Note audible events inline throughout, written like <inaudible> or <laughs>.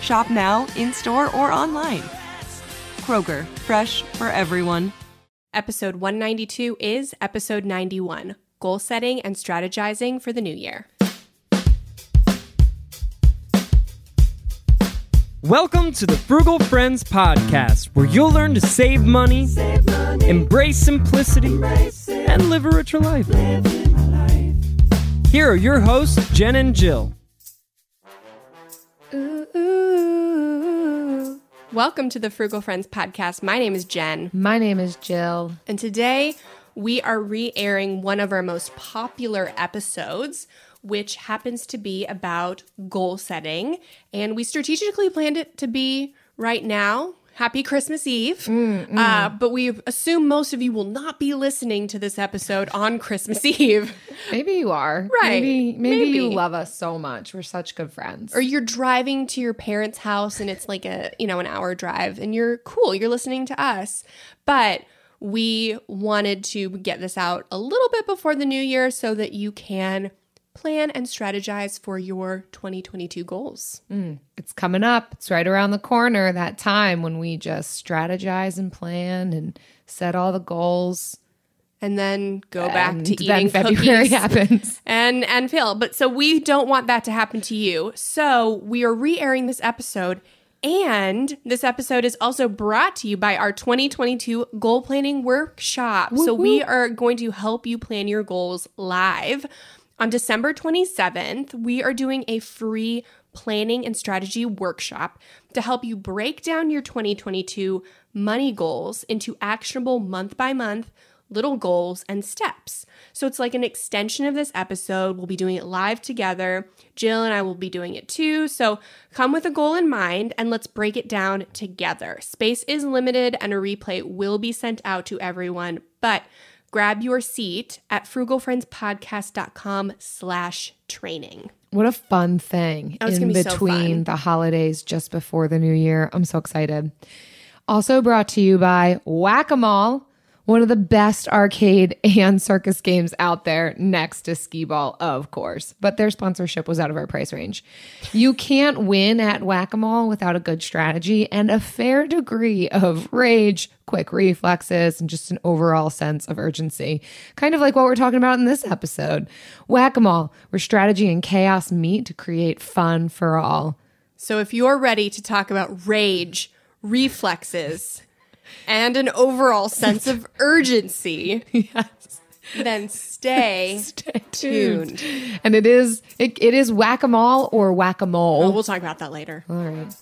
Shop now, in store, or online. Kroger, fresh for everyone. Episode 192 is episode 91 Goal Setting and Strategizing for the New Year. Welcome to the Frugal Friends Podcast, where you'll learn to save money, embrace simplicity, and live a richer life. Here are your hosts, Jen and Jill. Welcome to the Frugal Friends Podcast. My name is Jen, My name is Jill. and today we are re airing one of our most popular episodes, which happens to be about goal setting. And we strategically planned it to be right now. Happy Christmas Eve. Uh, but we assume most of you will not be listening to this episode on Christmas <laughs> Eve. Maybe you are. Right. Maybe, maybe you love us so much. We're such good friends. or you're driving to your parents' house and it's like a you know an hour drive and you're cool you're listening to us but we wanted to get this out a little bit before the new year so that you can plan and strategize for your 2022 goals mm, it's coming up. It's right around the corner, that time when we just strategize and plan and set all the goals. and then go back and to then eating February <laughs> happens. and and fail. But so we don't want that to happen to you. So we are re-airing this episode. And this episode is also brought to you by our 2022 goal planning workshop. so we are going to help you plan your goals live. On December 27th, we are doing a free planning and strategy workshop to help you break down your 2022 money goals into actionable month by month little goals and steps. So it's like an extension of this episode. We'll be doing it live together. Jill and I will be doing it too. So come with a goal in mind and let's break it down together. Space is limited and a replay will be sent out to everyone, but grab your seat at frugalfriendspodcast.com slash training. What a fun thing Oh, in be so between fun. the holidays just before the new year. I'm so excited. Also brought to you by Whack a Mole, one of the best arcade <laughs> and circus games out there, next to Skee Ball, of course. But their sponsorship was out of our price range. You can't win at whack-a-mole without a good strategy and a fair degree of rage, quick reflexes, and just an overall sense of urgency. Kind of like what we're talking about in this episode. whack-a-mole where strategy and chaos meet to create fun for all. So if you're ready to talk about rage, reflexes, and an overall sense of <laughs> urgency, yes. then stay, <laughs> stay tuned. And it is it, it is whack a mole or whack a Oh, mole. we'll talk about that later. All right.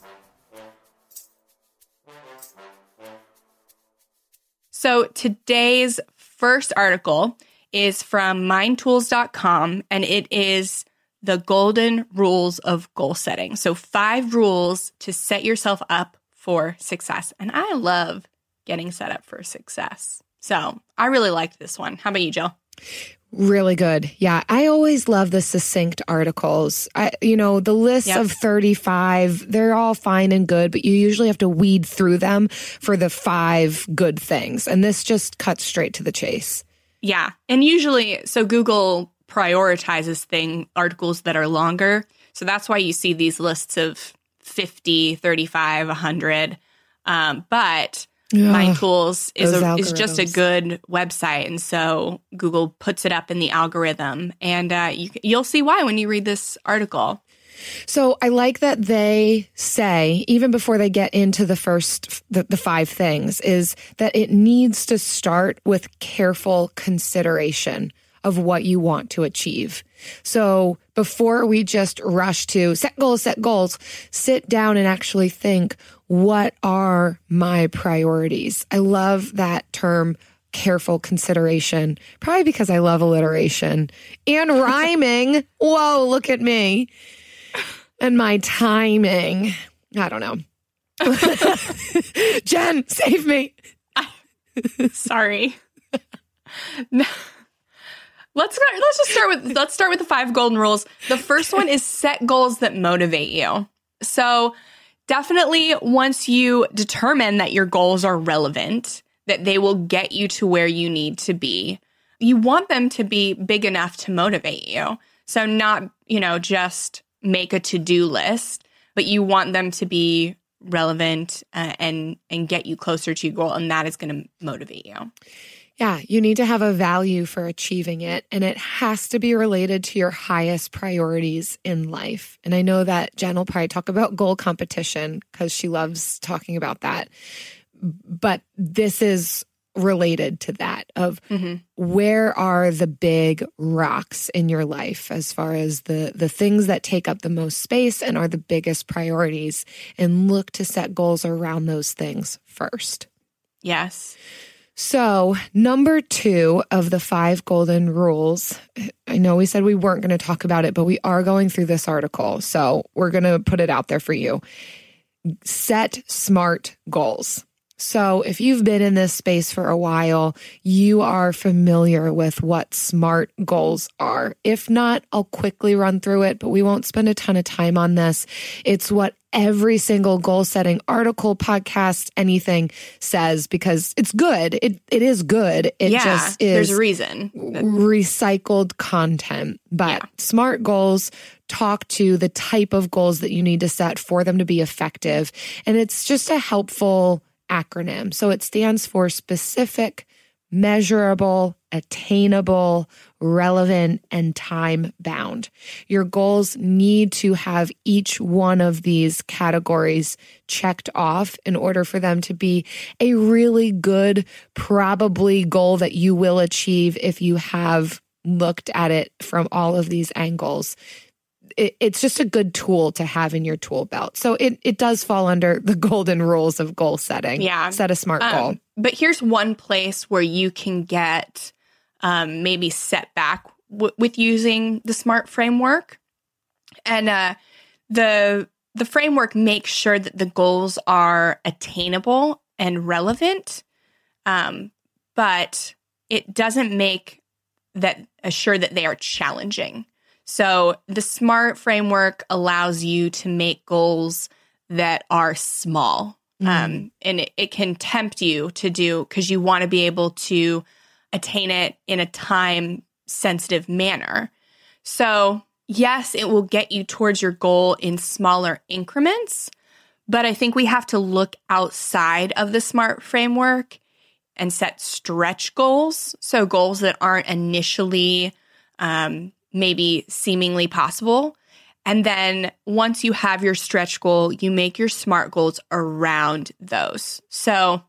So today's first article is from mindtools.com and it is the golden rules of goal setting. So, five rules to set yourself up for success. And I love getting set up for success. So, I really liked this one. How about you, Jill? Really good. Yeah. I always love the succinct articles. I, you know, the list Yep. of 35, they're all fine and good, but you usually have to weed through them for the five good things. And this just cuts straight to the chase. Yeah. And usually, so Google prioritizes thing articles that are longer. So that's why you see these lists of 50, 35, 100. Um, but Mind Tools is a, is just a good website, and so Google puts it up in the algorithm, and uh, you, you'll see why when you read this article. So I like that they say, even before they get into the first, the, the five things, is that it needs to start with careful consideration of what you want to achieve. So before we just rush to set goals, set goals, sit down and actually think, what are my priorities? I love that term careful consideration, probably because I love alliteration and <laughs> rhyming. Whoa, look at me and my timing. I don't know. <laughs> Jen, save me. <laughs> Sorry. no. Let's let's just start with let's start with the five golden rules. The first one is set goals that motivate you. So, definitely once you determine that your goals are relevant, that they will get you to where you need to be, you want them to be big enough to motivate you. So not, you know, just make a to-do list, but you want them to be relevant uh, and and get you closer to your goal and that is going to motivate you. Yeah, you need to have a value for achieving it, and it has to be related to your highest priorities in life. And I know that Jen will probably talk about goal competition because she loves talking about that. But this is related to that of mm-hmm. where are the big rocks in your life as far as the the things that take up the most space and are the biggest priorities and look to set goals around those things first. Yes. So, number two of the five golden rules, I know we said we weren't going to talk about it, but we are going through this article. So, we're going to put it out there for you. Set smart goals. So, if you've been in this space for a while, you are familiar with what SMART goals are. If not, I'll quickly run through it, but we won't spend a ton of time on this. It's what every single goal setting article, podcast, anything says because it's good. It it is good. It yeah, just is there's a reason. Recycled content. But yeah. SMART goals talk to the type of goals that you need to set for them to be effective. And it's just a helpful acronym. So it stands for specific, measurable, attainable, relevant, and time bound. Your goals need to have each one of these categories checked off in order for them to be a really good, probably goal that you will achieve if you have looked at it from all of these angles it, it's just a good tool to have in your tool belt. So it, it does fall under the <laughs> golden rules of goal setting. Yeah. Set a smart um, goal. But here's one place where you can get um, maybe set back w- with using the smart framework. And uh, the the framework makes sure that the goals are attainable and relevant, um, but it doesn't make that assure that they are challenging. So the SMART framework allows you to make goals that are small. Mm. Um, and it, it can tempt you to do because you want to be able to attain it in a time sensitive manner. So, yes, it will get you towards your goal in smaller increments, but I think we have to look outside of the SMART framework and set stretch goals. So, goals that aren't initially um, maybe seemingly possible. And then once you have your stretch goal, you make your SMART goals around those. So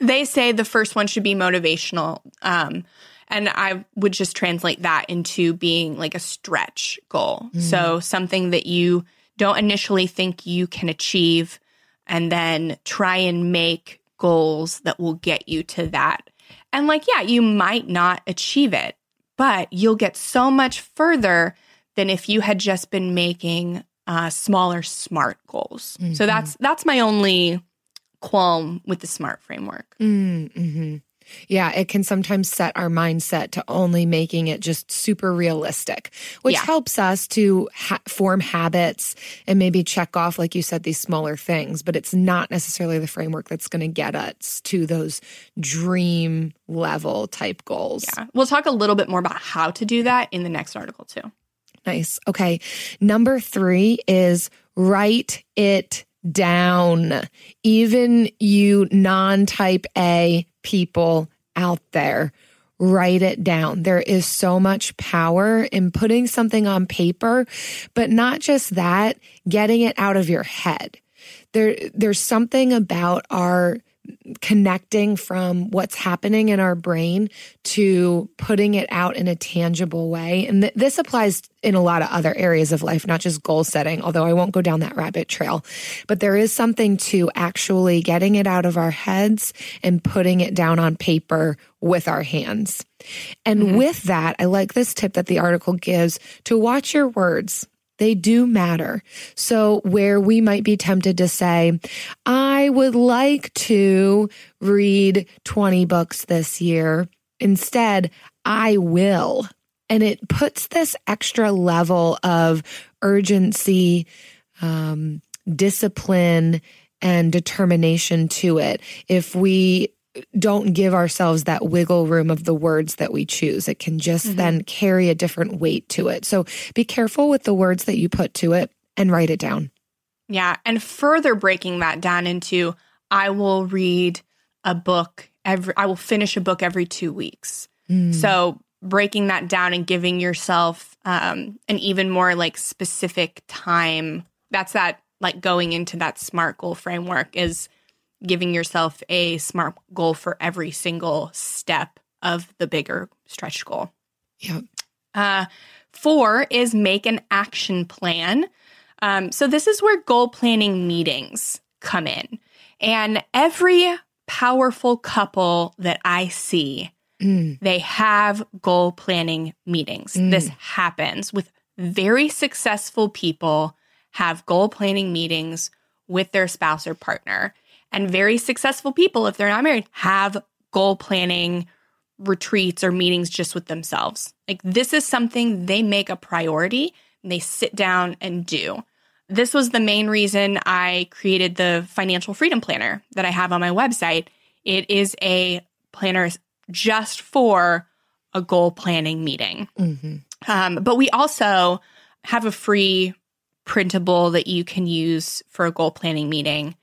they say the first one should be motivational. Um, and I would just translate that into being like a stretch goal. Mm-hmm. So something that you don't initially think you can achieve, and then try and make goals that will get you to that. And like, yeah, you might not achieve it but you'll get so much further than if you had just been making uh, smaller smart goals. Mm-hmm. So that's that's my only qualm with the smart framework. Mm-hmm. Yeah, it can sometimes set our mindset to only making it just super realistic, which yeah. helps us to ha- form habits and maybe check off, like you said, these smaller things. But it's not necessarily the framework that's going to get us to those dream level type goals. Yeah. We'll talk a little bit more about how to do that in the next article, too. Nice. Okay. Number three is write it down. Even you non type A people out there, write it down. There is so much power in putting something on paper, but not just that, getting it out of your head. There, there's something about our connecting from what's happening in our brain to putting it out in a tangible way. And th- this applies in a lot of other areas of life, not just goal setting, although I won't go down that rabbit trail. But there is something to actually getting it out of our heads and putting it down on paper with our hands. And mm-hmm. with that, I like this tip that the article gives to watch your words. They do matter. So, where we might be tempted to say, I would like to read 20 books this year, instead, I will. And it puts this extra level of urgency, um, discipline, and determination to it. If we don't give ourselves that wiggle room of the words that we choose. It can just mm-hmm. then carry a different weight to it. So be careful with the words that you put to it and write it down. Yeah. And further breaking that down into I will read a book every, I will finish a book every two weeks. Mm. So breaking that down and giving yourself um, an even more like specific time. That's that like going into that SMART goal framework is giving yourself a smart goal for every single step of the bigger stretch goal. Yeah. Uh, four is make an action plan. Um, so this is where goal planning meetings come in. And every powerful couple that I see, mm. they have goal planning meetings. Mm. This happens with very successful people have goal planning meetings with their spouse or partner. And very successful people, if they're not married, have goal planning retreats or meetings just with themselves. Like this is something they make a priority and they sit down and do. This was the main reason I created the financial freedom planner that I have on my website. It is a planner just for a goal planning meeting. Mm-hmm. Um, but we also have a free printable that you can use for a goal planning meeting.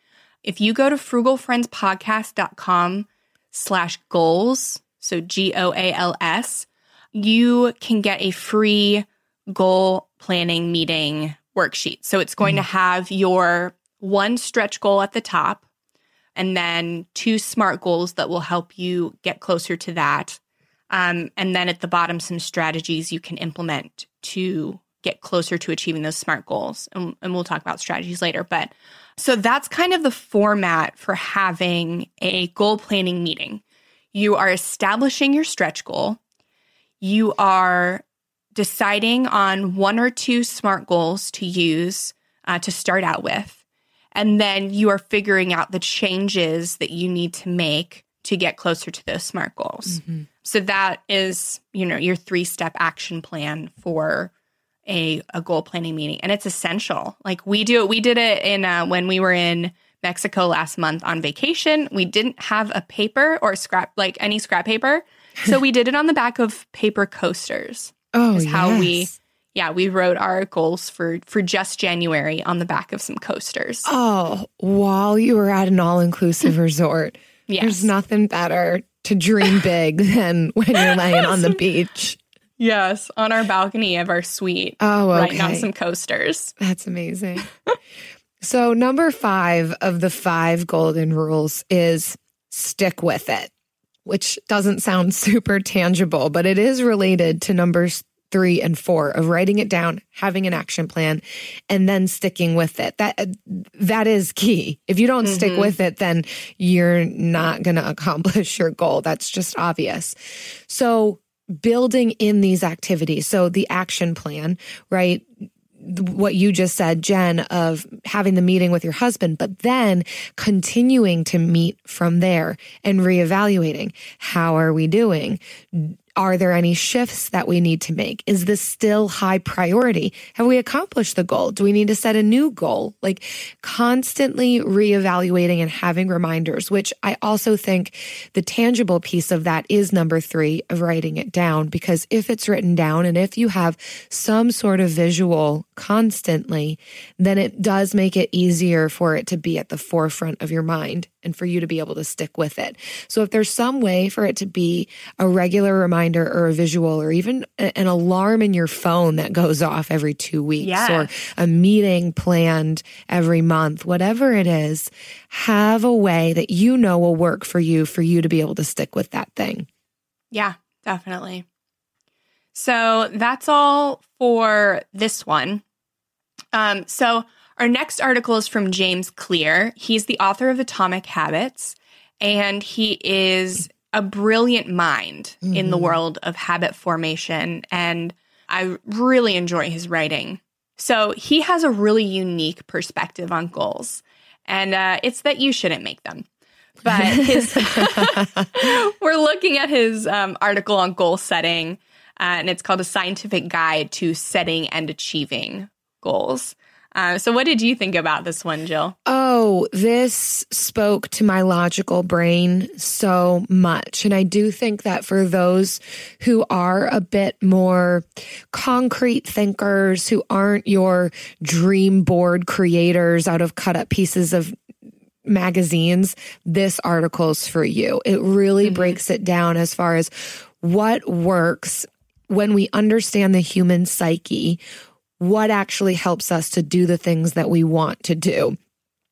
If you go to frugalfriendspodcast.com slash goals, so G O A L S, you can get a free goal planning meeting worksheet. So it's going mm-hmm. to have your one stretch goal at the top and then two smart goals that will help you get closer to that. Um, and then at the bottom, some strategies you can implement to get closer to achieving those smart goals. And, and we'll talk about strategies later. But so that's kind of the format for having a goal planning meeting. You are establishing your stretch goal. You are deciding on one or two SMART goals to use uh, to start out with. And then you are figuring out the changes that you need to make to get closer to those SMART goals. Mm-hmm. So that is, you know, your three step action plan for a, a goal planning meeting and it's essential. Like we do, it, we did it in uh, when we were in Mexico last month on vacation. We didn't have a paper or scrap, like any scrap paper. So we did it on the back of paper coasters. <laughs> Oh, is how yes. we, yeah, we wrote our goals for for just January on the back of some coasters. Oh, while you were at an all inclusive <laughs> resort, yes. there's nothing better to dream big than when you're laying on the <laughs> beach. Yes, on our balcony of our suite. Oh, okay. Writing on some coasters. That's amazing. so, number five of the five golden rules is stick with it, which doesn't sound <laughs> super tangible, but it is related to numbers three and four of writing it down, having an action plan, and then sticking with it. That that is key. If you don't mm-hmm. stick with it, then you're not going to accomplish <laughs> your goal. That's just obvious. So building in these activities. So the action plan, right? What you just said, Jen, of having the meeting with your husband, but then continuing to meet from there and reevaluating. How are we doing? Are there any shifts that we need to make? Is this still high priority? Have we accomplished the goal? Do we need to set a new goal? Like constantly reevaluating and having reminders, which I also think the tangible piece of that is number three of writing it down. Because if it's written down and if you have some sort of visual constantly, then it does make it easier for it to be at the forefront of your mind and for you to be able to stick with it. So if there's some way for it to be a regular reminder or a visual or even an alarm in your phone that goes off every two weeks Yeah. or a meeting planned every month, whatever it is, have a way that you know will work for you for you to be able to stick with that thing. Yeah, definitely. So that's all for this one. Um, so our next article is from James Clear. He's the author of Atomic Habits, and he is a brilliant mind in the world of habit formation. And I really enjoy his writing. So he has a really unique perspective on goals, and uh, it's that you shouldn't make them. But his, <laughs> we're looking at his um, article on goal setting, uh, and it's called A Scientific Guide to Setting and Achieving Goals. Uh, so, what did you think about this one, Jill? Oh, this spoke to my logical brain so much. And I do think that for those who are a bit more concrete thinkers, who aren't your dream board creators out of cut up pieces of magazines, this article's for you. It really breaks it down as far as what works when we understand the human psyche, what actually helps us to do the things that we want to do.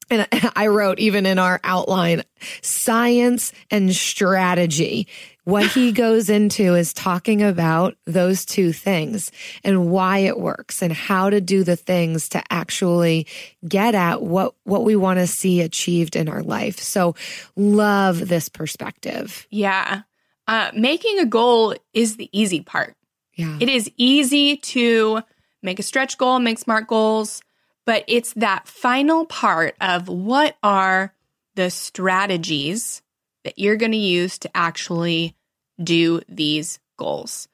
And <laughs> I wrote even in our outline, science and strategy. What he <laughs> goes into is talking about those two things and why it works and how to do the things to actually get at what, what we want to see achieved in our life. So love this perspective. Yeah. Uh, making a goal is the easy part. Yeah. It is easy to make a stretch goal, make smart goals, but it's that final part of what are the strategies that you're going to use to actually do these goals.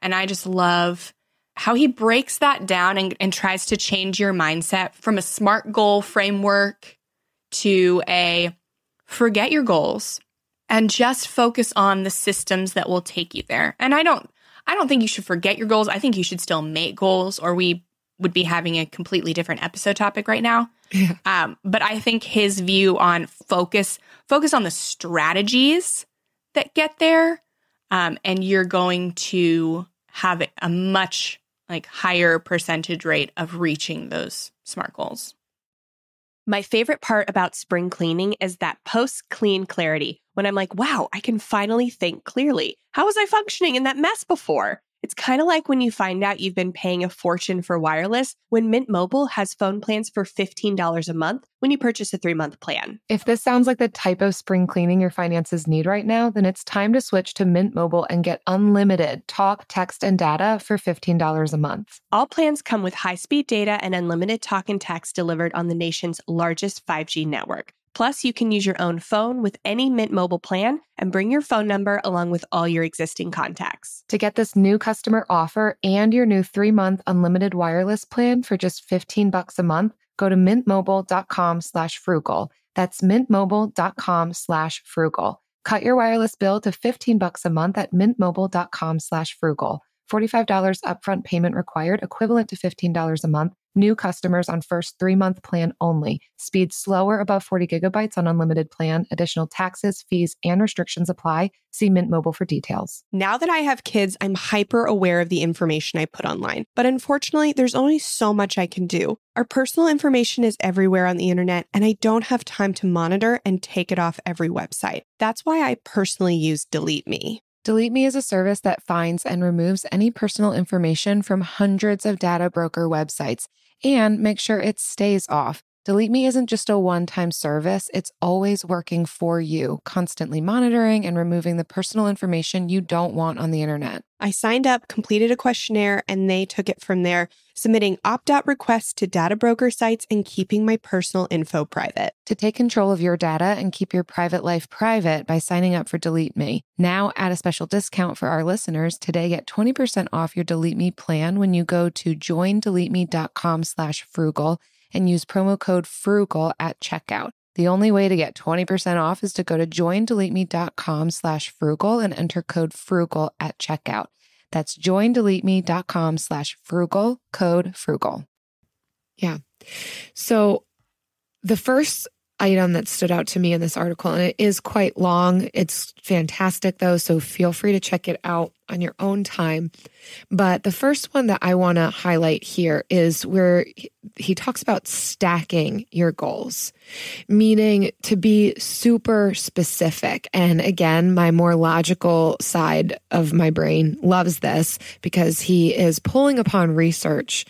And I just love how he breaks that down and, and tries to change your mindset from a smart goal framework to a forget your goals and just focus on the systems that will take you there. And I don't I don't think you should forget your goals. I think you should still make goals or we would be having a completely different episode topic right now. Yeah. Um, but I think his view on focus focus on the strategies that get there, um, and you're going to have a much like higher percentage rate of reaching those smart goals. My favorite part about spring cleaning is that post clean clarity when I'm like, wow, I can finally think clearly. How was I functioning in that mess before? It's kind of like when you find out you've been paying a fortune for wireless when Mint Mobile has phone plans for $15 a month when you purchase a three month plan. If this sounds like the type of spring cleaning your finances need right now, then it's time to switch to Mint Mobile and get unlimited talk, text, and data for $15 a month. All plans come with high speed data and unlimited talk and text delivered on the nation's largest 5G network. Plus, you can use your own phone with any Mint Mobile plan and bring your phone number along with all your existing contacts. To get this new customer offer and your new three-month unlimited wireless plan for just 15 bucks a month, go to mintmobile.com slash frugal. That's mintmobile.com slash frugal. Cut your wireless bill to 15 bucks a month at mintmobile.com slash frugal. $45 upfront payment required, equivalent to $15 a month. New customers on first three month plan only. Speed slower above 40 gigabytes on unlimited plan. Additional taxes, fees, and restrictions apply. See Mint Mobile for details. Now that I have kids, I'm hyper aware of the information I put online. But unfortunately, there's only so much I can do. Our personal information is everywhere on the internet, and I don't have time to monitor and take it off every website. That's why I personally use Delete Me. Delete Me is a service that finds and removes any personal information from hundreds of data broker websites and make sure it stays off. Delete Me isn't just a one time service, it's always working for you, constantly monitoring and removing the personal information you don't want on the internet. I signed up, completed a questionnaire, and they took it from there, submitting opt out requests to data broker sites and keeping my personal info private. To take control of your data and keep your private life private by signing up for Delete Me. Now, at a special discount for our listeners, today get 20% off your Delete Me plan when you go to joindeleteme.com slash frugal and use promo code frugal at checkout. The only way to get 20% off is to go to joindeleteme.com slash frugal and enter code frugal at checkout. That's joindeleteme.com slash frugal, code frugal. Yeah. So the first item that stood out to me in this article, and it is quite long. It's fantastic, though, so feel free to check it out on your own time. But the first one that I want to highlight here is where he talks about stacking your goals, meaning to be super specific. And again, my more logical side of my brain loves this because he is pulling upon research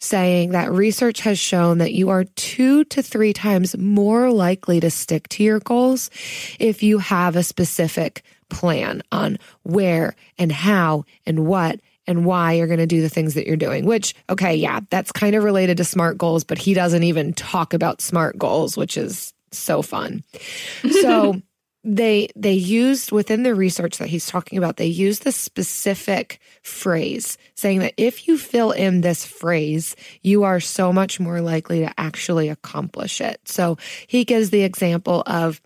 saying that research has shown that you are two to three times more likely to stick to your goals if you have a specific plan on where and how and what and why you're going to do the things that you're doing, which, okay, yeah, that's kind of related to SMART goals, but he doesn't even talk about SMART goals, which is so fun. <laughs> So, they they used within the research that he's talking about they used the specific phrase saying that if you fill in this phrase you are so much more likely to actually accomplish it so he gives the example of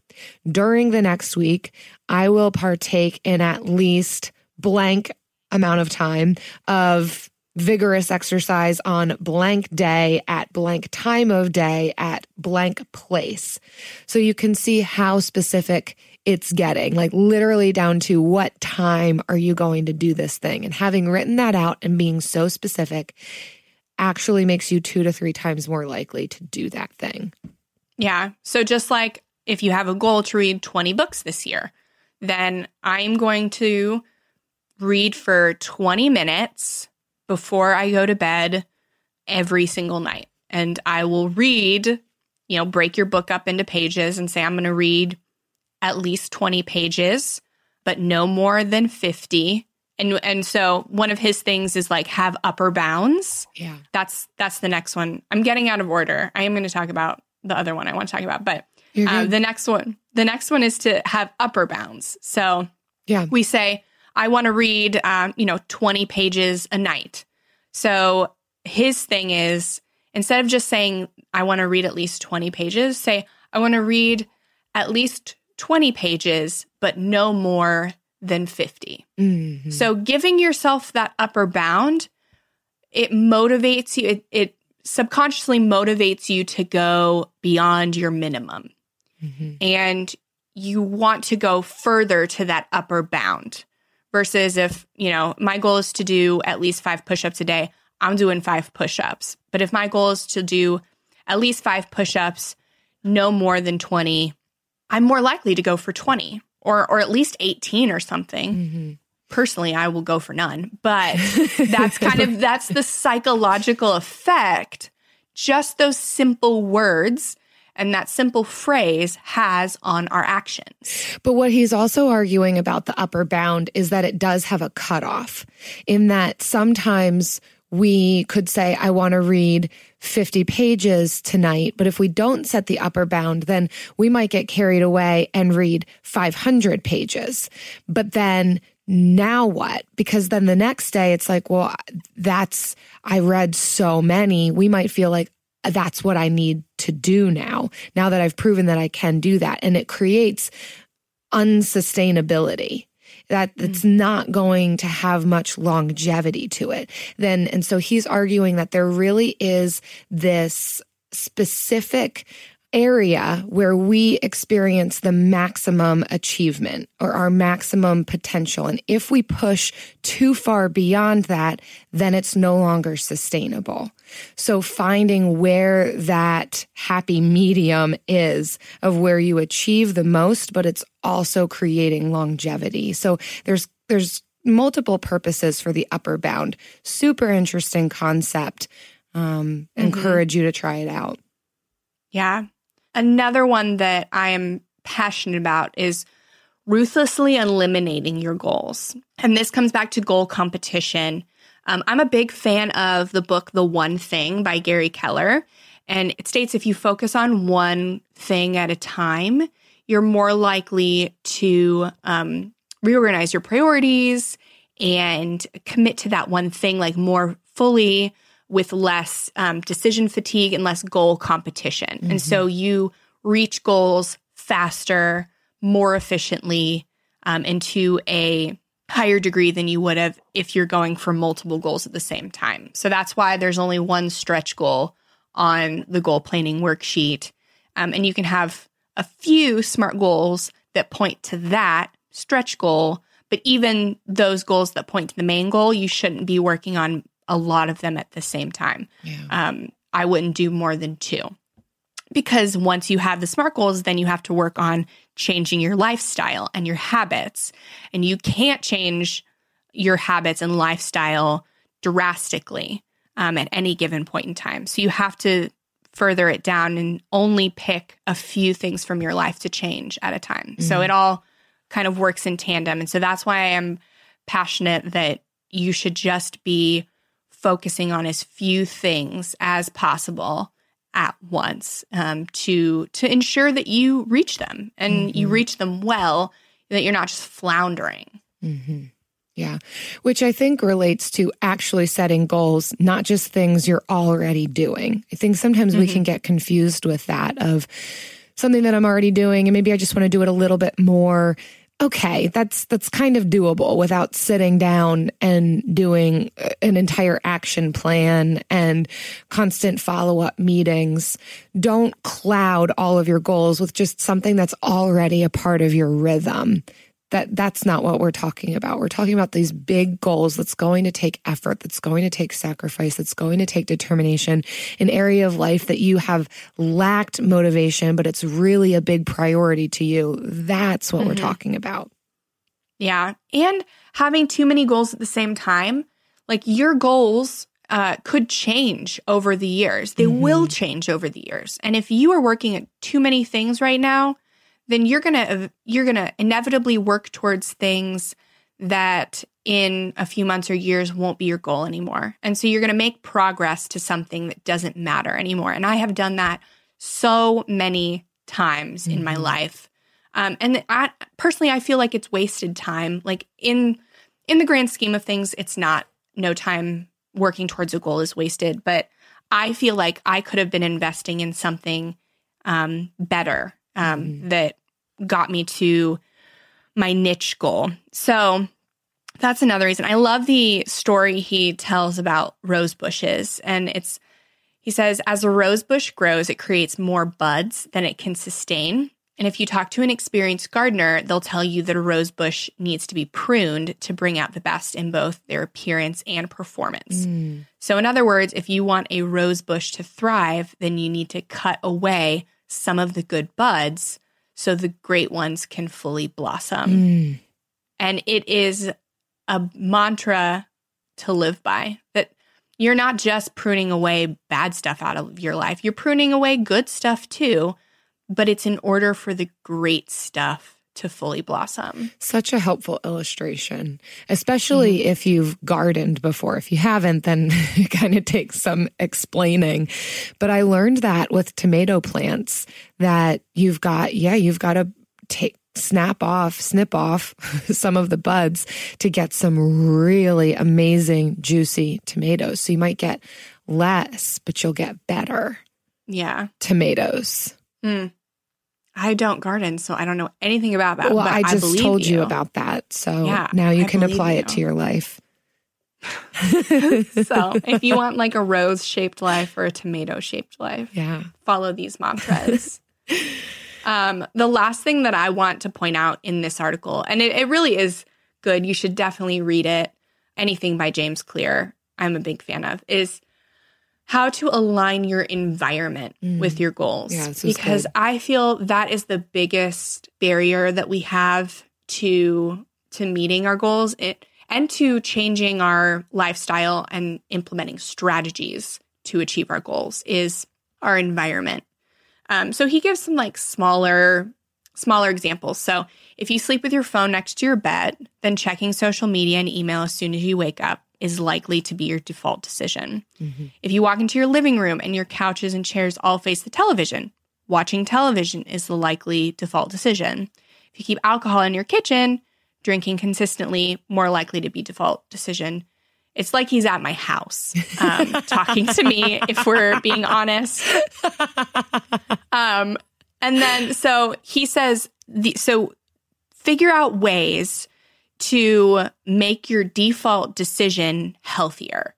during the next week i will partake in at least blank amount of time of vigorous exercise on blank day at blank time of day at blank place. So you can see how specific it's getting, like literally down to what time are you going to do this thing? And having written that out and being so specific actually makes you two to three times more likely to do that thing. Yeah. So just like if you have a goal to read 20 books this year, then I'm going to read for 20 minutes before I go to bed every single night. And I will read, you know, break your book up into pages and say, I'm going to read at least 20 pages, but no more than 50. And and so one of his things is like have upper bounds. Yeah. That's that's the next one. I'm getting out of order. I am going to talk about the other one I want to talk about, but um, the next one, the next one is to have upper bounds. So yeah, we say I want to read, um, you know, 20 pages a night. So his thing is instead of just saying, I want to read at least 20 pages, say, I want to read at least 20 pages, but no more than 50. Mm-hmm. So giving yourself that upper bound, it motivates you, it, it subconsciously motivates you to go beyond your minimum. Mm-hmm. And you want to go further to that upper bound versus if, you know, my goal is to do at least five push ups a day, I'm doing five push ups. But if my goal is to do at least five push ups, no more than 20, I'm more likely to go for 20 or, or at least 18 or something. Mm-hmm. Personally, I will go for none, but <laughs> that's kind of that's the psychological effect. Just those simple words and that simple phrase has on our actions. But what he's also arguing about the upper bound is that it does have a cutoff, in that sometimes we could say, I want to read 50 pages tonight. But if we don't set the upper bound, then we might get carried away and read 500 pages. But then now what? Because then the next day it's like, well, that's, I read so many. We might feel like, that's what I need to do now, now that I've proven that I can do that. And it creates unsustainability that it's mm. not going to have much longevity to it then and so he's arguing that there really is this specific area where we experience the maximum achievement or our maximum potential. And if we push too far beyond that, then it's no longer sustainable. So finding where that happy medium is of where you achieve the most, but it's also creating longevity. So there's, there's multiple purposes for the upper bound. Super interesting concept. Um, mm-hmm. encourage you to try it out. Yeah. Another one that I am passionate about is ruthlessly eliminating your goals. And this comes back to goal competition. Um, I'm a big fan of the book The One Thing by Gary Keller. And it states if you focus on one thing at a time, you're more likely to um, reorganize your priorities and commit to that one thing like more fully with less um, decision fatigue and less goal competition. Mm-hmm. And so you reach goals faster, more efficiently, um, and to a higher degree than you would have if you're going for multiple goals at the same time. So that's why there's only one stretch goal on the goal planning worksheet. Um, and you can have a few SMART goals that point to that stretch goal. But even those goals that point to the main goal, you shouldn't be working on a lot of them at the same time. Yeah. Um, I wouldn't do more than two. Because once you have the SMART goals, then you have to work on changing your lifestyle and your habits. And you can't change your habits and lifestyle drastically um, at any given point in time. So you have to further it down and only pick a few things from your life to change at a time. So it all kind of works in tandem. And so that's why I am passionate that you should just be focusing on as few things as possible at once um, to to ensure that you reach them and you reach them well that you're not just floundering Mm-hmm. Yeah. Which I think relates to actually setting goals, not just things you're already doing. I think sometimes we can get confused with that of something that I'm already doing and maybe I just want to do it a little bit more. Okay, that's that's kind of doable without sitting down and doing uh, an entire action plan and constant follow-up meetings. Don't cloud all of your goals with just something that's already a part of your rhythm that that's not what we're talking about. We're talking about these big goals that's going to take effort, that's going to take sacrifice, that's going to take determination, an area of life that you have lacked motivation, but it's really a big priority to you. That's what we're talking about. Yeah. And having too many goals at the same time, like your goals uh, could change over the years. They will change over the years. And if you are working at too many things right now, then you're gonna you're gonna inevitably work towards things that in a few months or years won't be your goal anymore. And so you're gonna make progress to something that doesn't matter anymore. And I have done that so many times in my life. Um, and I personally, I feel like it's wasted time. Like in in the grand scheme of things, it's not. No time working towards a goal is wasted. But I feel like I could have been investing in something um, better um, that got me to my niche goal. So that's another reason. I love the story he tells about rose bushes, and it's he says, as a rose bush grows, it creates more buds than it can sustain. And if you talk to an experienced gardener, they'll tell you that a rose bush needs to be pruned to bring out the best in both their appearance and performance. So, in other words, if you want a rose bush to thrive, then you need to cut away some of the good buds so the great ones can fully blossom. Mm. And it is a mantra to live by that you're not just pruning away bad stuff out of your life, you're pruning away good stuff too, but it's in order for the great stuff to fully blossom. Such a helpful illustration, especially mm-hmm. if you've gardened before. If you haven't, then <laughs> it kind of takes some explaining. But I learned that with tomato plants that you've got, yeah, you've got to take snap off, snip off <laughs> some of the buds to get some really amazing juicy tomatoes. So you might get less, but you'll get better Yeah. tomatoes. Hmm. I don't garden, so I don't know anything about that. well, but I just believe told you. you about that. So Yeah, now you I can apply you. it to your life. <laughs> <laughs> so if you want like a rose shaped life or a tomato shaped life, Yeah. follow these mantras. <laughs> um, the last thing that I want to point out in this article, and it, it really is good, you should definitely read it. Anything by James Clear, I'm a big fan of, is how to align your environment with your goals. Mm. Yeah, because good. I feel that is the biggest barrier that we have to to meeting our goals it, and to changing our lifestyle and implementing strategies to achieve our goals is our environment. Um, so he gives some like smaller smaller examples. So if you sleep with your phone next to your bed, then checking social media and email as soon as you wake up is likely to be your default decision. If you walk into your living room and your couches and chairs all face the television, watching television is the likely default decision. If you keep alcohol in your kitchen, drinking consistently, more likely to be default decision. It's like he's at my house um, <laughs> talking to me, if we're being honest. Um, and then so he says, the, so figure out ways to make your default decision healthier.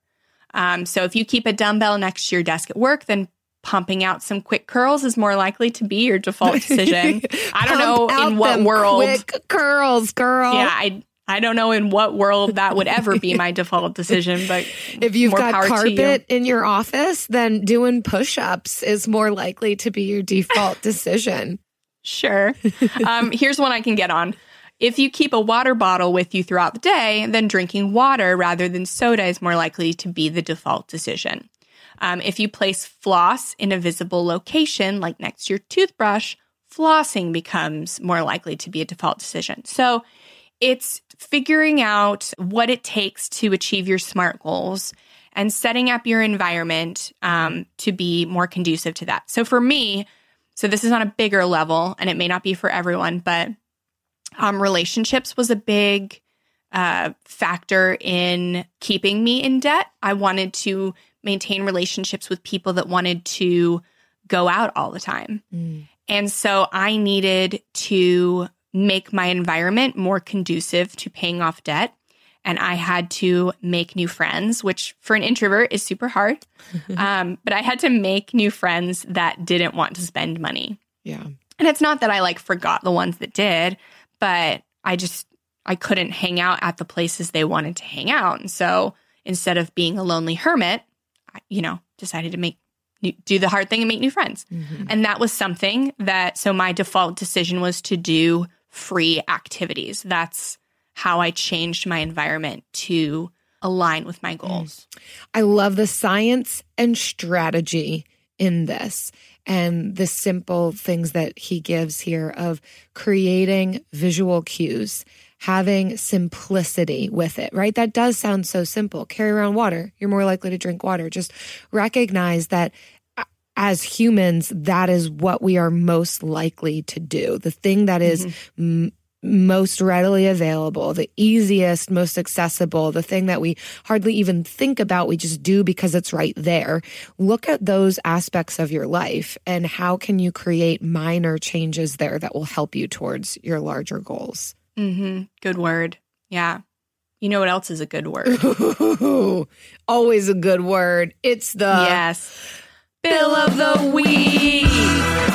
Um, so if you keep a dumbbell next to your desk at work, then pumping out some quick curls is more likely to be your default <laughs> decision. I don't know in what world. Quick curls, girl. Yeah, I I don't know in what world that would ever be my default decision, but <laughs> If you've more got power to you. carpet in your office, then doing push ups is more likely to be your default <laughs> decision. Sure. Um, here's one I can get on. If you keep a water bottle with you throughout the day, then drinking water rather than soda is more likely to be the default decision. Um, if you place floss in a visible location, like next to your toothbrush, flossing becomes more likely to be a default decision. So it's figuring out what it takes to achieve your SMART goals and setting up your environment um, to be more conducive to that. So for me, so this is on a bigger level, and it may not be for everyone, but um, relationships was a big uh, factor in keeping me in debt. I wanted to maintain relationships with people that wanted to go out all the time. And so I needed to make my environment more conducive to paying off debt. And I had to make new friends, which for an introvert is super hard. <laughs> um, but I had to make new friends that didn't want to spend money. Yeah. And it's not that I like forgot the ones that did, but I just I couldn't hang out at the places they wanted to hang out. And so instead of being a lonely hermit, I, you know, decided to make new, do the hard thing and make new friends. Mm-hmm. And that was something that so my default decision was to do free activities. That's how I changed my environment to align with my goals. I love the science and strategy in this and the simple things that he gives here of creating visual cues, having simplicity with it, right? That does sound so simple. Carry around water. You're more likely to drink water. Just recognize that as humans, that is what we are most likely to do. The thing that is mm-hmm. m- most readily available, the easiest, most accessible, the thing that we hardly even think about, we just do because it's right there. Look at those aspects of your life and how can you create minor changes there that will help you towards your larger goals. hmm Good word. Yeah. You know what else is a good word? <laughs> Always a good word. It's the yes. Bill of the week.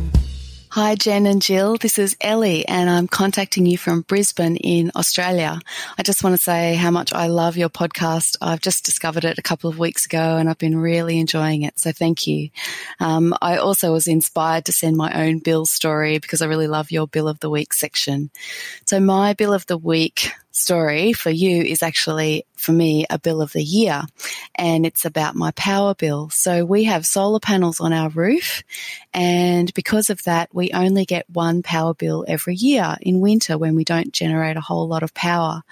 Hi, Jen and Jill. This is Ellie, and I'm contacting you from Brisbane in Australia. I just want to say how much I love your podcast. I've just discovered it a couple of weeks ago, and I've been really enjoying it. So thank you. Um, I also was inspired to send my own bill story because I really love your bill of the week section. So my bill of the week story for you is actually for me a bill of the year and it's about my power bill. So we have solar panels on our roof and because of that we only get one power bill every year in winter when we don't generate a whole lot of power.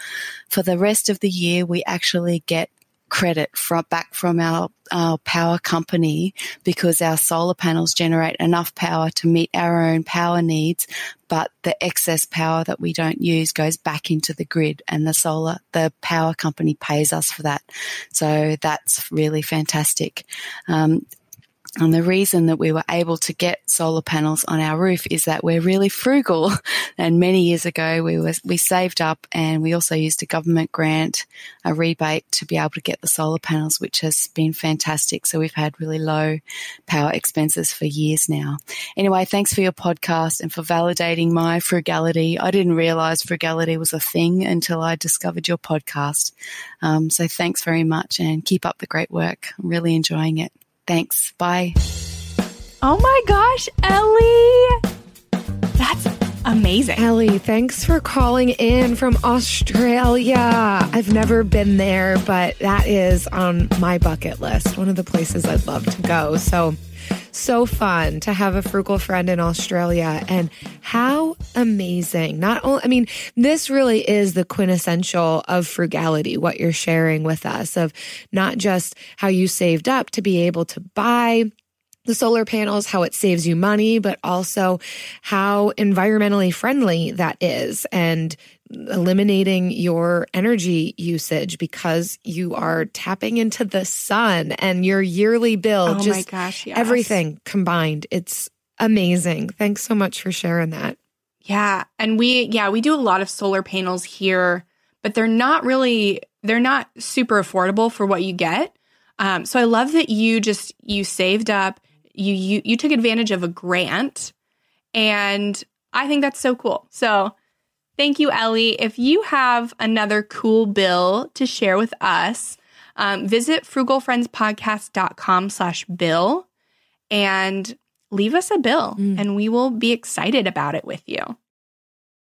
For the rest of the year we actually get credit from back from our, our power company because our solar panels generate enough power to meet our own power needs, but the excess power that we don't use goes back into the grid and the solar, the power company pays us for that. So that's really fantastic. Um, and the reason that we were able to get solar panels on our roof is that we're really frugal. <laughs> And many years ago, we was we saved up and we also used a government grant, a rebate to be able to get the solar panels, which has been fantastic. So we've had really low power expenses for years now. Anyway, thanks for your podcast and for validating my frugality. I didn't realize frugality was a thing until I discovered your podcast. Um, so thanks very much and keep up the great work. I'm really enjoying it. Thanks. Bye. Oh my gosh, Ellie. That's amazing. Ellie, thanks for calling in from Australia. I've never been there, but that is on my bucket list. One of the places I'd love to go. So, so fun to have a frugal friend in Australia. And how amazing. Not only, I mean, this really is the quintessential of frugality, what you're sharing with us, of not just how you saved up to be able to buy the solar panels, how it saves you money, but also how environmentally friendly that is and eliminating your energy usage because you are tapping into the sun and your yearly bill. Oh my just gosh, yes. everything combined. It's amazing. Thanks so much for sharing that. Yeah. And we, yeah, we do a lot of solar panels here, but they're not really, they're not super affordable for what you get. Um, so I love that you just, you saved up, you, you, you took advantage of a grant and I think that's so cool. So thank you, Ellie. If you have another cool bill to share with us, um, visit frugalfriendspodcast.com slash bill and leave us a bill and we will be excited about it with you.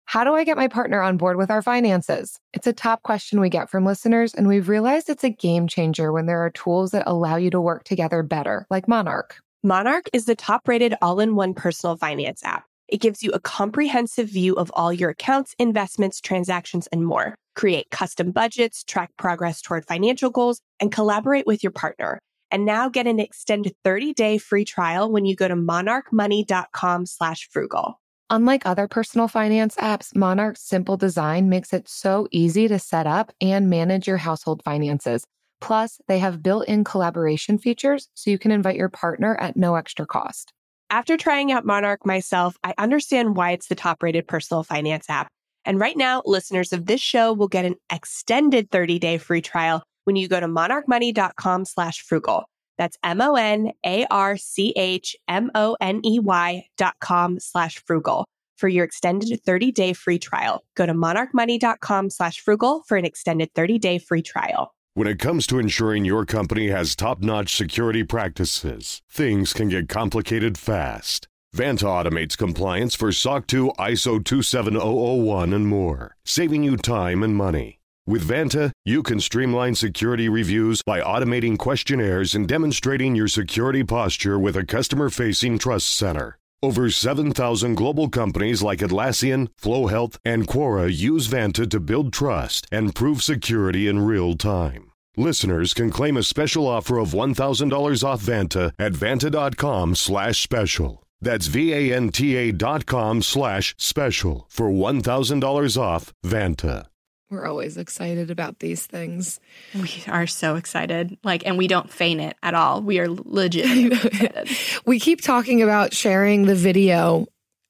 How do I get my partner on board with our finances? It's a top question we get from listeners, and we've realized it's a game changer when there are tools that allow you to work together better, like Monarch. Monarch is the top rated all in one personal finance app. It gives you a comprehensive view of all your accounts, investments, transactions, and more. Create custom budgets, track progress toward financial goals, and collaborate with your partner. And now get an extended 30-day free trial when you go to monarchmoney.com slash frugal. Unlike other personal finance apps, Monarch's simple design makes it so easy to set up and manage your household finances. Plus, they have built in collaboration features so you can invite your partner at no extra cost. After trying out Monarch myself, I understand why it's the top rated personal finance app. And right now, listeners of this show will get an extended 30 day free trial when you go to monarchmoney.com slash frugal. That's M O N A R C H M O N E Y dot com slash frugal for your extended 30 day free trial. Go to monarchmoney.com slash frugal for an extended 30 day free trial. When it comes to ensuring your company has top notch security practices, things can get complicated fast. Vanta automates compliance for SOC 2, ISO 27001, and more, saving you time and money. With Vanta, you can streamline security reviews by automating questionnaires and demonstrating your security posture with a customer facing trust center. Over 7,000 global companies like Atlassian, Flo Health, and Quora use Vanta to build trust and prove security in real time. Listeners can claim a special offer of $1,000 off Vanta at vanta.com slash special. That's V-A-N-T-A dot com slash special for $1,000 off Vanta. We're always excited about these things. We are so excited. Like, and we don't feign it at all. We are legit <laughs> excited. We keep talking about sharing the video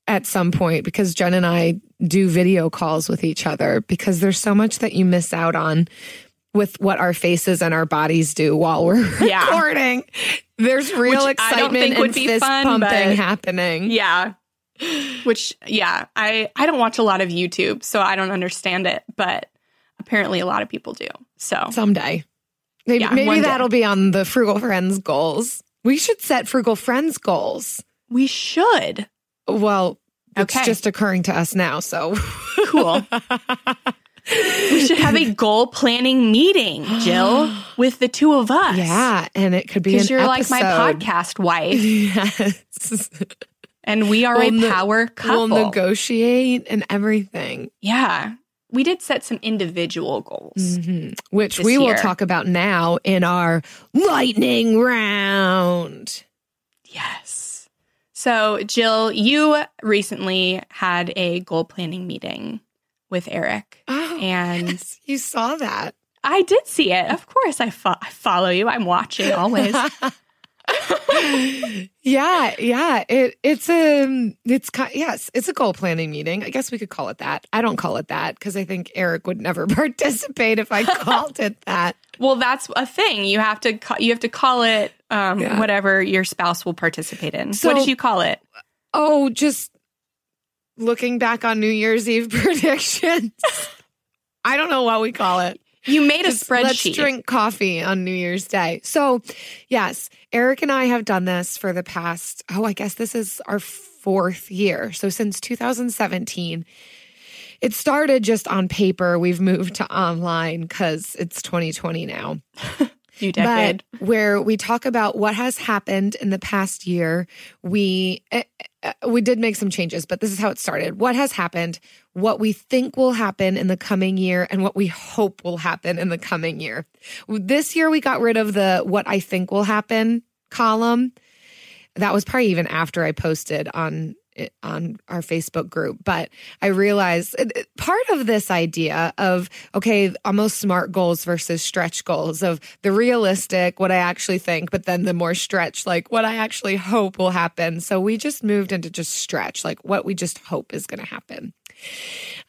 at some point because Jen and I do video calls with each other because there's so much that you miss out on with what our faces and our bodies do while we're <laughs> Yeah. recording. There's real Which excitement and fist fun, pumping happening. Yeah. Which, yeah, I, I don't watch a lot of YouTube, so I don't understand it, but apparently a lot of people do. So, Someday. Maybe, Yeah, maybe that'll be on the Frugal Friends goals. We should set Frugal Friends goals. we should. Well, it's Okay. just occurring to us now. So Cool. <laughs> we should have a goal planning meeting, Jill, <gasps> with the two of us. yeah, and it could be Because you're like my podcast <laughs> wife, Yes. And we are We'll a ne- power couple. We'll negotiate and everything, yeah. We did set some individual goals. Mhm. which we will talk about now in our lightning round. Yes. So, Jill, you recently had a goal planning meeting with Eric. Oh, And- yes, you saw that. I did see it. Of course, I, fo- I follow you. I'm watching always. <laughs> yeah, yeah. It it's a it's ki- yes, it's a goal planning meeting. I guess we could call it that. I don't call it that because I think Eric would never <laughs> participate if I <laughs> called it that. well, that's a thing. You have to you have to call it um, Yeah. whatever your spouse will participate in. So- what did you call it? Oh, just looking back on New Year's Eve <laughs> predictions. I don't know what we call it. You made a Just Let's drink coffee on New Year's Day. So, yes, Eric and I have done this for the past, oh, I guess this is our fourth year. So, since 2017, it started just on paper. We've moved to online because it's 2020 now. <laughs> New decade. But where we talk about what has happened in the past year. We eh, Uh, we did make some changes, but this is how it started. What has happened, what we think will happen in the coming year, and what we hope will happen in the coming year. This year we got rid of the what I think will happen column. that was probably even after I posted on on our Facebook group, but I realized part of this idea of, okay, almost smart goals versus stretch goals of the realistic, what I actually think, but then the more stretch, like what I actually hope will happen. So we just moved into just stretch, like what we just hope is going to happen.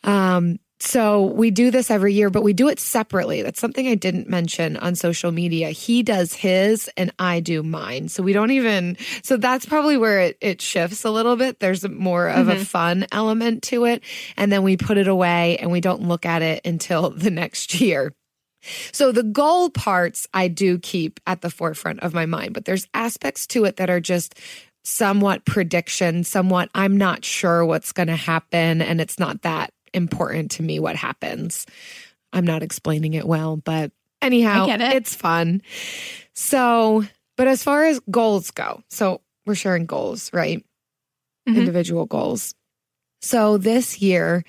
Um, so we do this every year, but we do it separately. That's something I didn't mention on social media. He does his and I do mine. So we don't even, so that's probably where it, it shifts a little bit. There's more of mm-hmm. a fun element to it. And then we put it away and we don't look at it until <laughs> the next year. So the goal parts I do keep at the forefront of my mind, but there's aspects to it that are just somewhat prediction, somewhat I'm not sure what's going to happen and it's not that important to me what happens. I'm not explaining it well, but anyhow, it. it's fun. So, but as far as goals go, so we're sharing goals, right? Mm-hmm. Individual goals. So this year,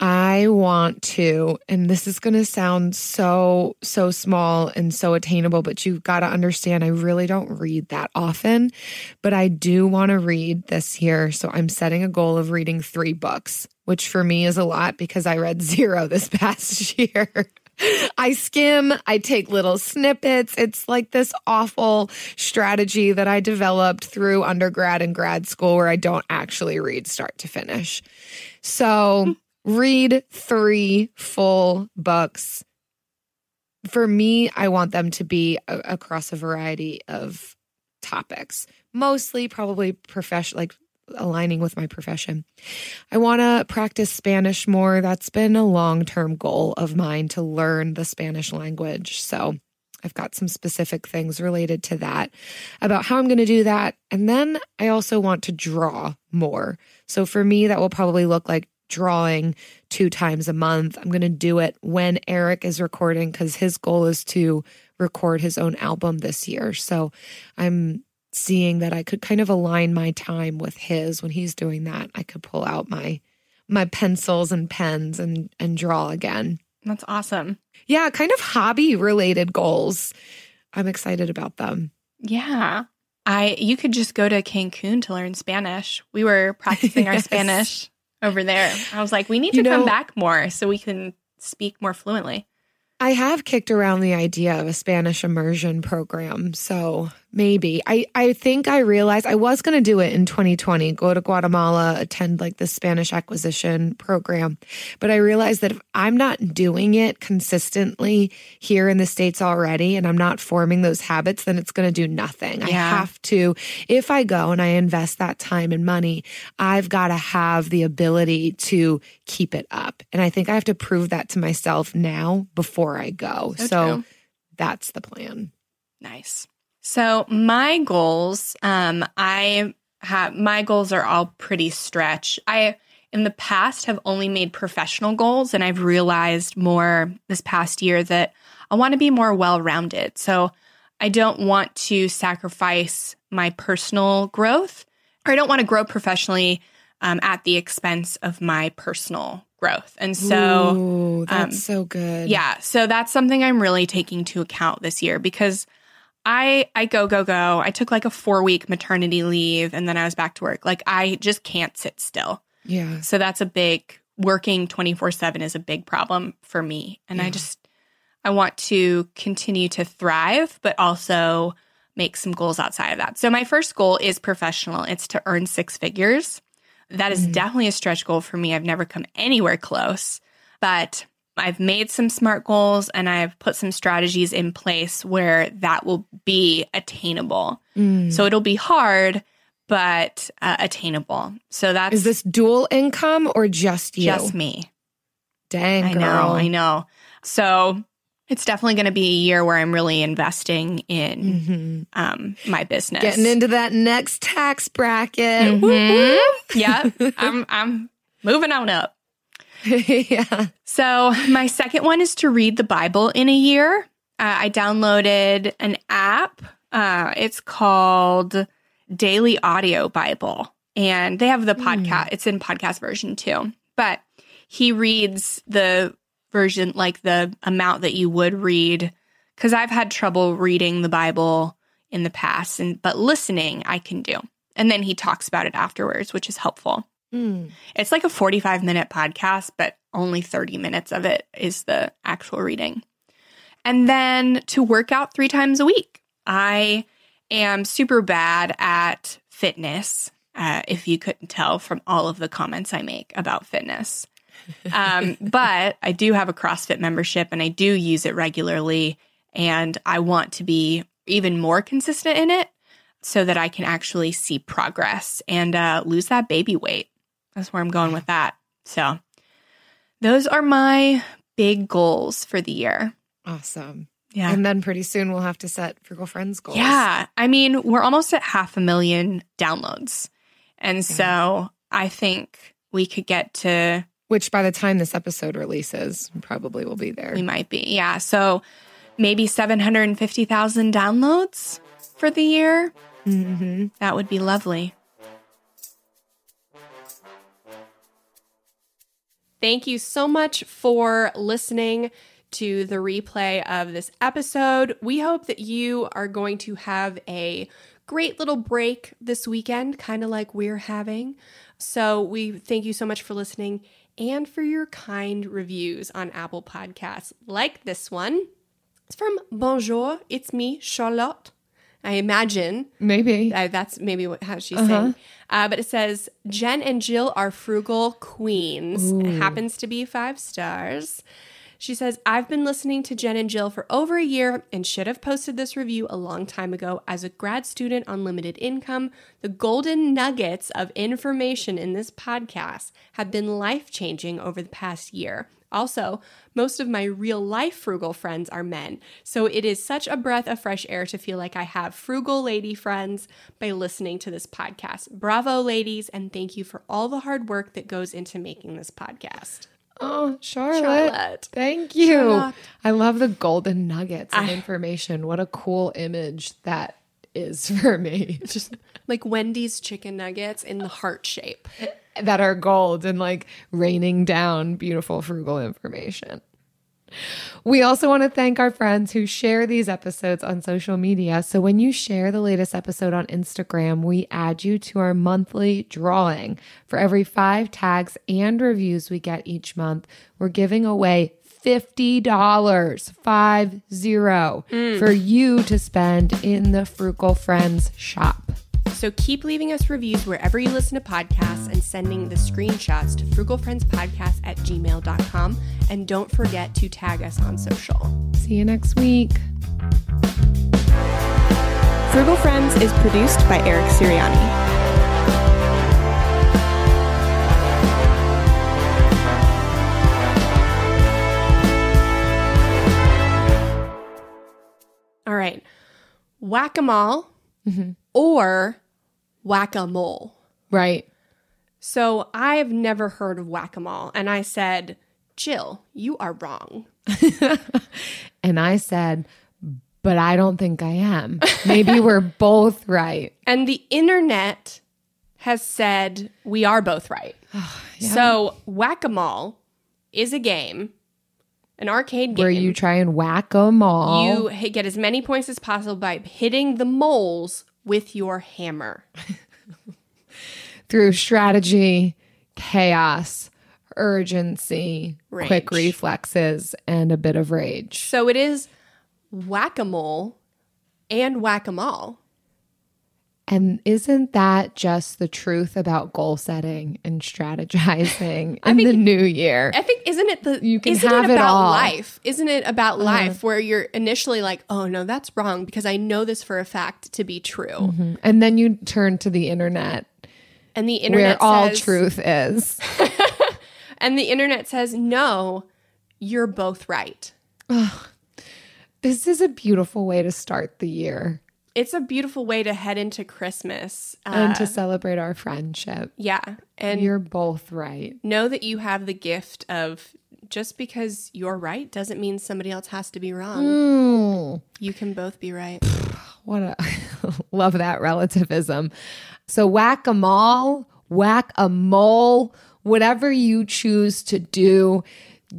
I want to, and this is going to sound so, so small and so attainable, but you've got to understand I really don't read that often, but I do want to read this year. So I'm setting a goal of reading three books, which for me is a lot because I read <laughs> zero this past <laughs> year. I skim, I take little snippets. It's like this awful strategy that I developed through undergrad and grad school where I don't actually read start to finish. So, hmm. Read three full books. For me, I want them to be a- across a variety of topics, mostly probably professional, like aligning with my profession. I want to practice Spanish more. That's been a long term goal of mine to learn the Spanish language. So I've got some specific things related to that about how I'm going to do that. And then I also want to draw more. So for me, that will probably look like drawing two times a month. I'm going to do it when Eric is recording because his goal is to record his own album this year. So I'm seeing that I could kind of align my time with his when he's doing that. I could pull out my my pencils and pens and and draw again. That's awesome. Yeah, kind of hobby related goals. I'm excited about them. Yeah. I you could just go to Cancun to learn Spanish. We were practicing <laughs> yes. our Spanish over there. I was like, we need to you know, come back more so we can speak more fluently. I have kicked around the idea of a Spanish immersion program. So maybe I, I think I realized I was going to do it in 2020, go to Guatemala, attend like the Spanish acquisition program. But I realized that if I'm not doing it consistently here in the States already and I'm not forming those habits, then it's going to do nothing. Yeah. I have to, if I go and I invest that time and money, I've got to have the ability to keep it up. And I think I have to prove that to myself now before I go. So, so that's the plan. Nice. So my goals, um, I have my goals are all pretty stretch. I in the past have only made professional goals, and I've realized more this past year that I want to be more well rounded. So I don't want to sacrifice my personal growth, or I don't want to grow professionally um, at the expense of my personal growth. And so Ooh, that's um, so good. Yeah. So that's something I'm really taking to account this year because I I go go go. I took like a 4 week maternity leave and then I was back to work. Like I just can't sit still. Yeah. So that's a big working 24/7 is a big problem for me and yeah. I just I want to continue to thrive but also make some goals outside of that. So my first goal is professional. It's to earn six figures. That is mm. definitely a stretch goal for me. I've never come anywhere close, but I've made some smart goals and I've put some strategies in place where that will be attainable. Mm. So it'll be hard, but uh, attainable. So that's is this dual income or just you? Just me. Dang, I girl. know, I know. So it's definitely going to be a year where I'm really investing in mm-hmm. um, my business, getting into that next tax bracket. Mm-hmm. yeah, <laughs> I'm I'm moving on up. <laughs> yeah. So, my second one is to read the Bible in a year. Uh, I downloaded an app. Uh, it's called Daily Audio Bible, and they have the podcast. Mm. It's in podcast version too. But he reads the version, like the amount that you would read, because I've had trouble reading the Bible in the past and but listening I can do. And then he talks about it afterwards, which is helpful. Mm. It's like a 45 minute podcast, but only 30 minutes of it is the actual reading. And then to work out three times a week. I am super bad at fitness, uh, if you couldn't tell from all of the comments I make about fitness. Um, <laughs> but I do have a CrossFit membership and I do use it regularly. And I want to be even more consistent in it so that I can actually see progress and uh, lose that baby weight. That's where I'm going with that. So, those are my big goals for the year. Awesome. Yeah. And then pretty soon we'll have to set Frugal Friends goals. Yeah. I mean, we're almost at half a million downloads. And so I think we could get to, Which by the time this episode releases, probably will be there. we might be. Yeah. So maybe 750,000 downloads for the year. Mm-hmm. That would be lovely. Thank you so much for listening to the replay of this episode. We hope that you are going to have a great little break this weekend, kind of like we're having. So, we thank you so much for listening and for your kind reviews on Apple Podcasts, like this one. It's from Bonjour, it's me, Charlotte. I imagine Maybe. that's maybe what, how she's Uh-huh. saying. Uh, but it says Jen and Jill are frugal queens. It happens to be five stars. She says, I've been listening to Jen and Jill for over a year and should have posted this review a long time ago. As a grad student on limited income, the golden nuggets of information in this podcast have been life changing over the past year. Also, most of my real life frugal friends are men, so it is such a breath of fresh air to feel like I have frugal lady friends by listening to this podcast. Bravo, ladies, and thank you for all the hard work that goes into making this podcast. Oh, Charlotte. Charlotte. Thank you. Charlotte. I love the golden nuggets of I- information. What a cool image that is <laughs> for me. Just like Wendy's chicken nuggets in the heart shape. that are gold and like raining down beautiful frugal information. We also want to thank our friends who share these episodes on social media. So when you share the latest episode on Instagram, we add you to our monthly drawing. For every five tags and reviews we get each month, we're giving away $50, five zero, hmm. for you to spend in the Frugal Friends shop. So keep leaving us reviews wherever you listen to podcasts and sending the screenshots to frugalfriendspodcast at gmail.com. And don't forget to tag us on social. See you next week. Frugal Friends is produced by Eric Sirianni. All right. Whack a mole or whack a mole. Right. So I've never heard of whack a mole. And I said, Jill, you are wrong. <laughs> And I said, but I don't think I am. Maybe <laughs> we're both right. And the internet has said we are both right. <sighs> So whack a mole is a game, an arcade game. Where you try and whack them all. You hit, get as many points as possible by hitting the moles with your hammer. <laughs> through strategy, chaos, urgency, Rage. quick reflexes, and a bit of rage. So it is whack a mole and whack a mole. And isn't that just the truth about goal setting and strategizing <laughs> in think- the new year? I think isn't it the You can isn't have it it about all. Uh-huh. life? Isn't it about life where you're initially like, oh no, that's wrong because I know this for a fact to be true, Mm-hmm. And then you turn to the internet, and the internet where all truth is. <laughs> and the internet says no, you're both right. This is a beautiful way to start the year It's a beautiful way to head into Christmas. and Uh, to celebrate our friendship. yeah, and You're both right. know that you have the gift of just because you're right doesn't mean somebody else has to be wrong. Mm. You can both be right. <sighs> What a <laughs> love that relativism. So whack a mole, whack a mole, whatever you choose to do,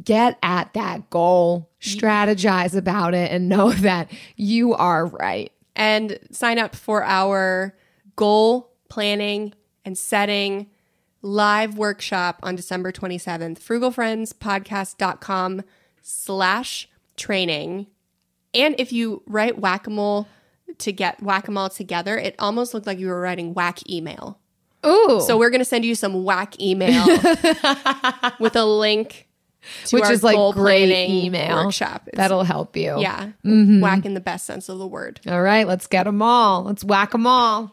get at that goal, strategize about it, and know <laughs> that you are right. And sign up for our goal planning and setting live workshop on December 27th. Frugalfriendspodcast.com slash training. And if you write whack-a-mole to get whack-a-mole together, it almost looked like you were writing whack email. Ooh. So we're going to send you some whack email <laughs> with a link which is like great email. workshop. It's- That'll help you. yeah, Mhm. whack in the best sense of the word. All right, let's get them all. Let's whack them all.